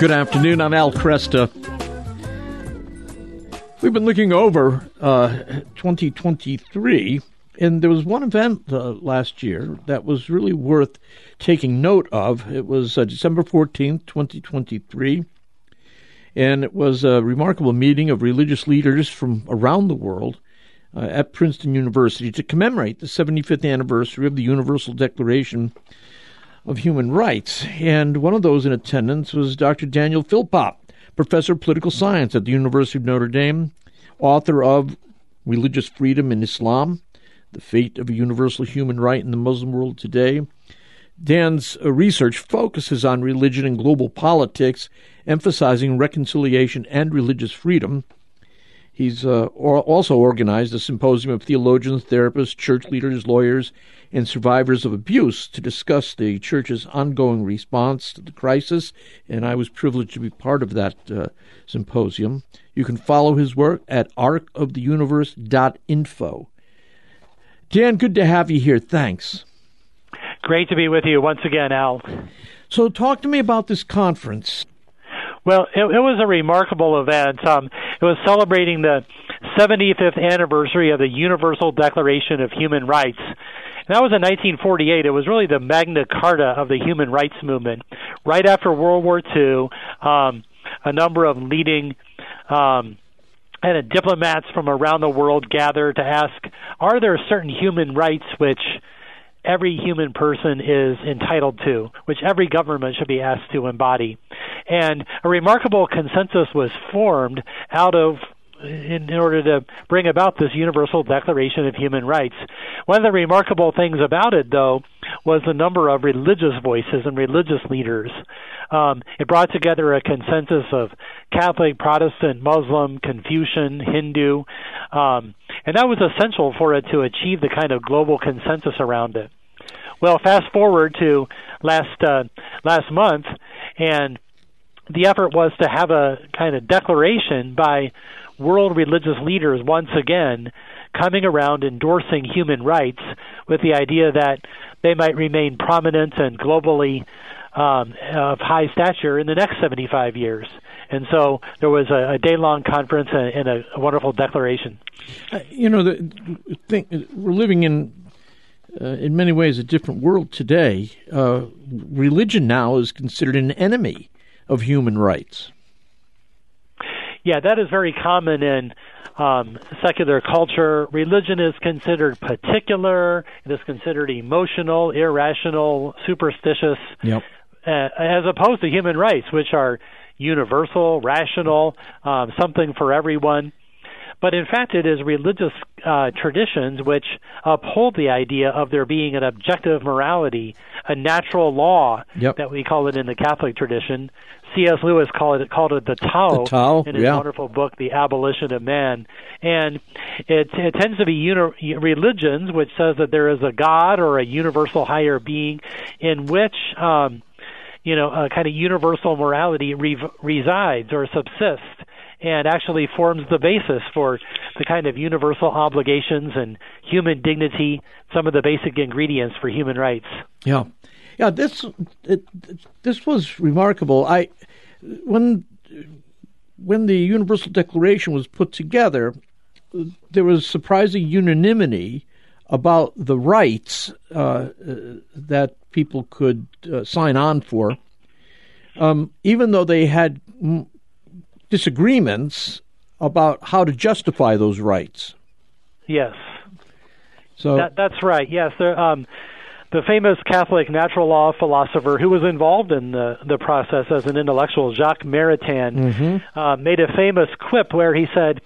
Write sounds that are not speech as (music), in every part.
Good afternoon. I'm Al Kresta. We've been looking over uh, 2023, and there was one event uh, last year that was really worth taking note of. It was uh, December 14th, 2023, and it was a remarkable meeting of religious leaders from around the world uh, at Princeton University to commemorate the 75th anniversary of the Universal Declaration of Human Rights. And one of those in attendance was Dr. Daniel Philpott, professor of political science at the University of Notre Dame, author of Religious Freedom in Islam, The Fate of a Universal Human Right in the Muslim World Today. Dan's uh, research focuses on religion and global politics, emphasizing reconciliation and religious freedom. He's uh, also organized a symposium of theologians, therapists, church leaders, lawyers, and survivors of abuse to discuss the church's ongoing response to the crisis, and I was privileged to be part of that uh, symposium. You can follow his work at arcoftheuniverse.info. Dan, good to have you here. Thanks. Great to be with you once again, Al. So, talk to me about this conference. Well, it, it was a remarkable event. Um, it was celebrating the 75th anniversary of the Universal Declaration of Human Rights. And that was in 1948. It was really the Magna Carta of the human rights movement. Right after World War II, um, a number of leading um, and diplomats from around the world gathered to ask, are there certain human rights which every human person is entitled to, which every government should be asked to embody? And a remarkable consensus was formed out of in, in, order to bring about this Universal Declaration of Human Rights. One of the remarkable things about it, though, was the number of religious voices and religious leaders. Um, it brought together a consensus of Catholic, Protestant, Muslim, Confucian, Hindu, um, and that was essential for it to achieve the kind of global consensus around it. Well, fast forward to last uh, last month, and the effort was to have a kind of declaration by world religious leaders once again coming around endorsing human rights with the idea that they might remain prominent and globally um, of high stature in the next 75 years. And so there was a, a day long conference and, a, a, wonderful declaration. Uh, you know, the thing, we're living in, uh, in many ways, a different world today. Uh, religion now is considered an enemy of human rights. Yeah, that is very common in um, secular culture. Religion is considered particular. It is considered emotional, irrational, superstitious, yep. uh, as opposed to human rights, which are universal, rational, um, something for everyone. But in fact, it is religious uh, traditions which uphold the idea of there being an objective morality, a natural law yep. that we call it in the Catholic tradition. C.S. Lewis called it called it the Tao, the Tao in his yeah. wonderful book, The Abolition of Man. And it, it tends to be uni- religions which says that there is a God or a universal higher being in which um, you know a kind of universal morality re- resides or subsists and actually forms the basis for the kind of universal obligations and human dignity, some of the basic ingredients for human rights. Yeah, yeah. This it, this was remarkable. I when when the Universal Declaration was put together, there was surprising unanimity about the rights uh, that people could uh, sign on for, um, even though they had disagreements about how to justify those rights. Yes. So that, that's right. Yes, there, um, the famous Catholic natural law philosopher who was involved in the the process as an intellectual, Jacques Maritain, mm-hmm. uh, made a famous quip where he said,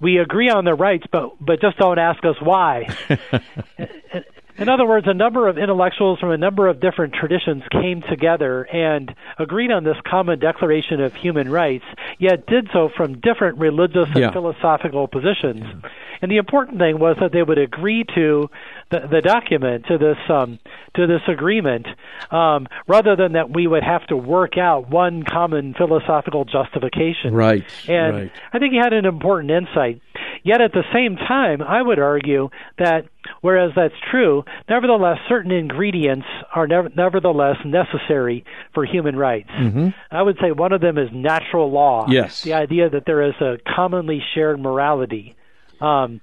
"We agree on the rights, but but just don't ask us why." (laughs) In other words, a number of intellectuals from a number of different traditions came together and agreed on this common declaration of human rights, yet did so from different religious and yeah. philosophical positions. Yeah. And the important thing was that they would agree to the, the document, to this um, to this agreement, um, rather than that we would have to work out one common philosophical justification. Right. And right. I think he had an important insight. Yet at the same time, I would argue that whereas that's true, nevertheless, certain ingredients are never, nevertheless necessary for human rights. Mm-hmm. I would say one of them is natural law. Yes. The idea that there is a commonly shared morality. Um,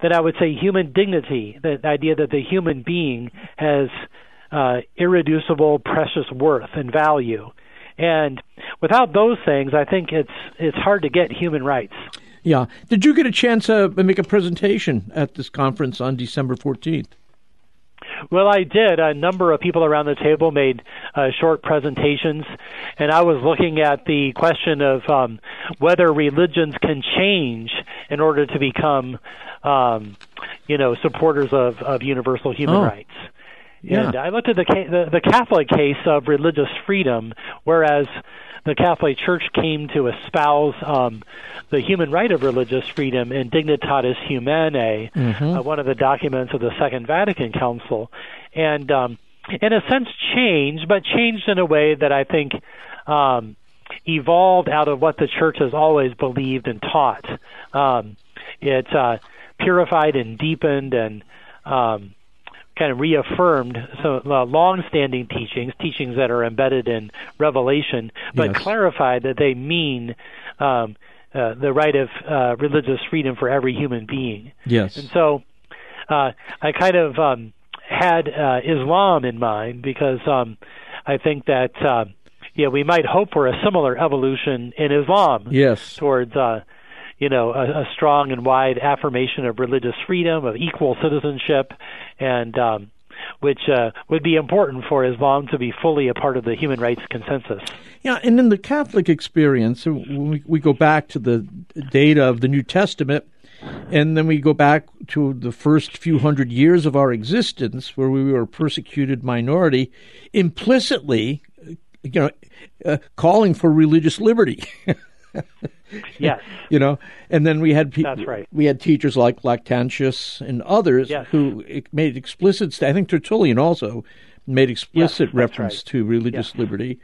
then I would say human dignity, the idea that the human being has uh, irreducible, precious worth and value. And without those things, I think it's it's hard to get human rights. Yeah. Did you get a chance to uh, make a presentation at this conference on December 14th? Well, I did. A number of people around the table made uh, short presentations, and I was looking at the question of um, whether religions can change in order to become, um, you know, supporters of, of universal human oh. rights. Yeah. And I looked at the, the the Catholic case of religious freedom, whereas the Catholic Church came to espouse um, the human right of religious freedom in Dignitatis Humanae, mm-hmm. uh, one of the documents of the Second Vatican Council, and um, in a sense changed, but changed in a way that I think um, evolved out of what the Church has always believed and taught. Um, it uh, purified and deepened and um, kind of reaffirmed some uh, long-standing teachings, teachings that are embedded in Revelation, but Yes. clarified that they mean um, uh, the right of uh, religious freedom for every human being. Yes. And so uh, I kind of um, had uh, Islam in mind because um, I think that uh, yeah we might hope for a similar evolution in Islam Yes. towards uh, you know a, a strong and wide affirmation of religious freedom, of equal citizenship, and um, which uh, would be important for Islam to be fully a part of the human rights consensus. Yeah, and in the Catholic experience, we, we go back to the data of the New Testament, and then we go back to the first few hundred years of our existence, where we were a persecuted minority, implicitly, you know, uh, calling for religious liberty. (laughs) (laughs) Yes. you know, and then we had pe- That's right. we had teachers like Lactantius and others Yes. who made explicit. I think Tertullian also made explicit that's reference right. to religious liberty.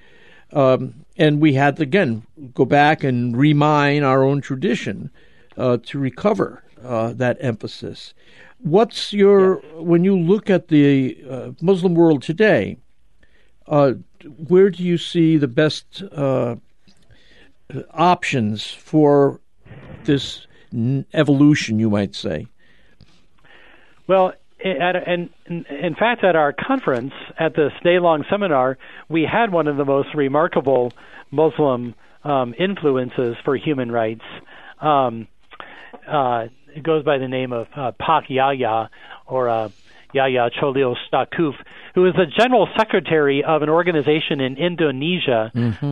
Um, and we had to again go back and remine our own tradition uh, to recover uh, that emphasis. What's your when you look at the uh, Muslim world today? Uh, where do you see the best uh, options for this evolution, you might say? Well, at, and in, in fact, at our conference, at this day-long seminar, we had one of the most remarkable Muslim um, influences for human rights. Um, uh, it goes by the name of uh, Pak Yahya, or uh, Yahya Cholil Staquf, who is the general secretary of an organization in Indonesia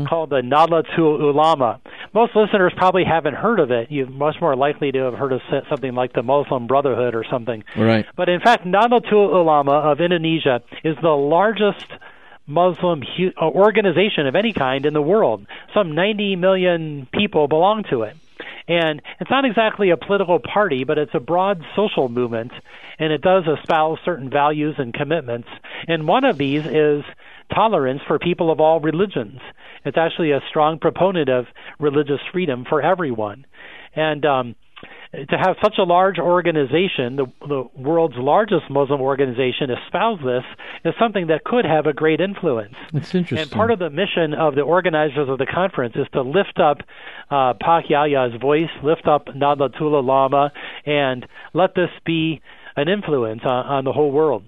called the Nahdlatul Ulama. Most listeners probably haven't heard of it. You're much more likely to have heard of something like the Muslim Brotherhood or something. Right. But in fact, Nahdlatul Ulama of Indonesia is the largest Muslim hu- uh, organization of any kind in the world. Some 90 million people belong to it. And it's not exactly a political party, but it's a broad social movement, and it does espouse certain values and commitments. And one of these is tolerance for people of all religions. It's actually a strong proponent of religious freedom for everyone. And um, to have such a large organization, the, the world's largest Muslim organization, espouse this is something that could have a great influence. It's interesting. And part of the mission of the organizers of the conference is to lift up uh, Pak Yahya's voice, lift up Nahdlatul Ulama, and let this be an influence on, on the whole world.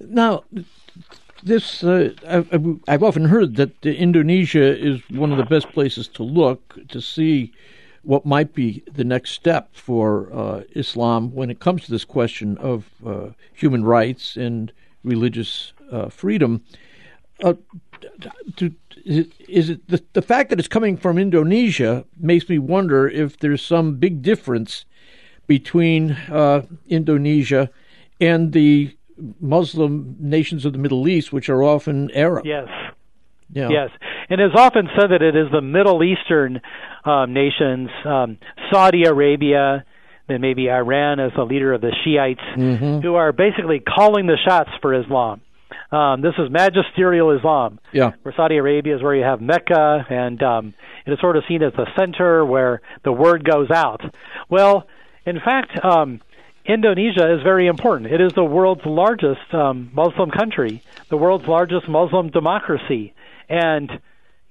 now, this uh, I've, I've often heard that Indonesia is one of the best places to look to see what might be the next step for uh, Islam when it comes to this question of uh, human rights and religious uh, freedom. Uh, to, is it, is it the, the fact that it's coming from Indonesia makes me wonder if there's some big difference between uh, Indonesia and the Muslim nations of the Middle East, which are often Arab. Yes. Yeah. Yes, and it's often said that it is the Middle Eastern um, nations, um, Saudi Arabia, then maybe Iran as the leader of the Shiites, who are basically calling the shots for Islam. Um, this is magisterial Islam. Yeah. Where Saudi Arabia is where you have Mecca, and um, it is sort of seen as the center where the word goes out. Well, in fact, um, Indonesia is very important. It is the world's largest um, Muslim country, the world's largest Muslim democracy, and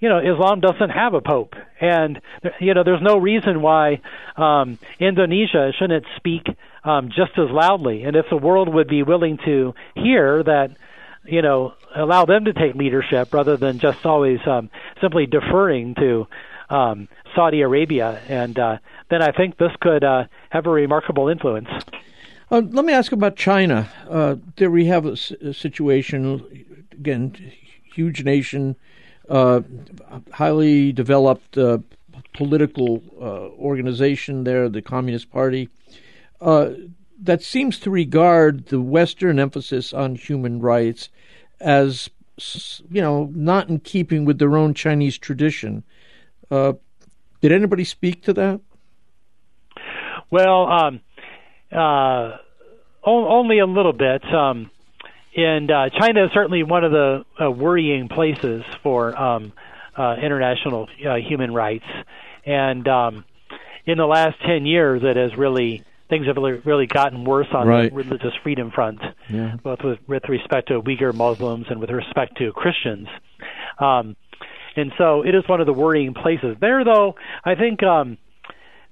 you know Islam doesn't have a pope, and you know there's no reason why um, Indonesia shouldn't speak um, just as loudly. And if the world would be willing to hear that, you know, allow them to take leadership rather than just always um, simply deferring to um, Saudi Arabia, and uh, then I think this could uh, have a remarkable influence. Uh, let me ask about China. Uh, there we have a, situation again, huge nation, highly developed uh, political organization there, the Communist Party. that seems to regard the Western emphasis on human rights as you know not in keeping with their own Chinese tradition. Uh, did anybody speak to that? Well, um, uh, only a little bit. Um, and uh, China is certainly one of the uh, worrying places for um, uh, international uh, human rights. And um, in the last 10 years, it has really things have really, really gotten worse on right. the religious freedom front, yeah. both with, with respect to Uyghur Muslims and with respect to Christians. Um, and so it is one of the worrying places. There, though, I think um,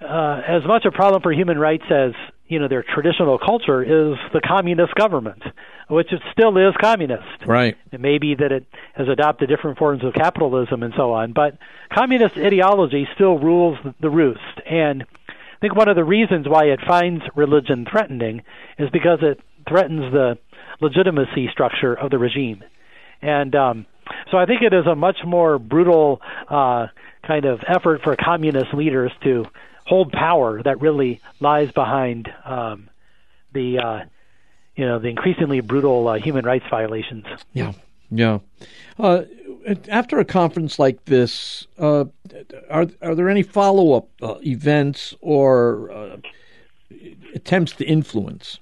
uh, as much a problem for human rights as you know their traditional culture is the communist government, which it still is communist. Right. It may be that it has adopted different forms of capitalism and so on, but communist ideology still rules the roost. And I think one of the reasons why it finds religion threatening is because it threatens the legitimacy structure of the regime. And um, so I think it is a much more brutal uh, kind of effort for communist leaders to hold power that really lies behind um, the uh, you know the increasingly brutal uh, human rights violations. Yeah, yeah. Uh, after a conference like this, uh, are are there any follow up uh, events or uh, attempts to influence?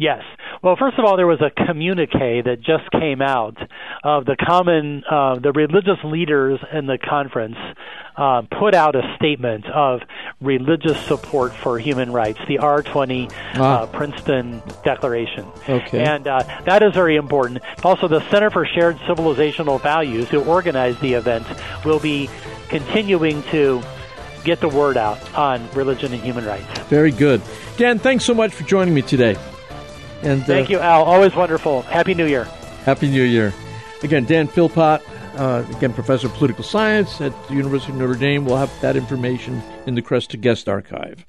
Yes. Well, first of all, there was a communique that just came out of the common, uh, the religious leaders in the conference uh, put out a statement of religious support for human rights, the R20 ah. uh, Princeton Declaration. Okay. And uh, that is very important. Also, the Center for Shared Civilizational Values, who organized the event, will be continuing to get the word out on religion and human rights. Very good. Dan, thanks so much for joining me today. And thank uh, you, Al. Always wonderful. Happy New Year. Happy New Year. Again, Dan Philpott, uh, again, professor of political science at the University of Notre Dame. We'll have that information in the Kresta Guest Archive.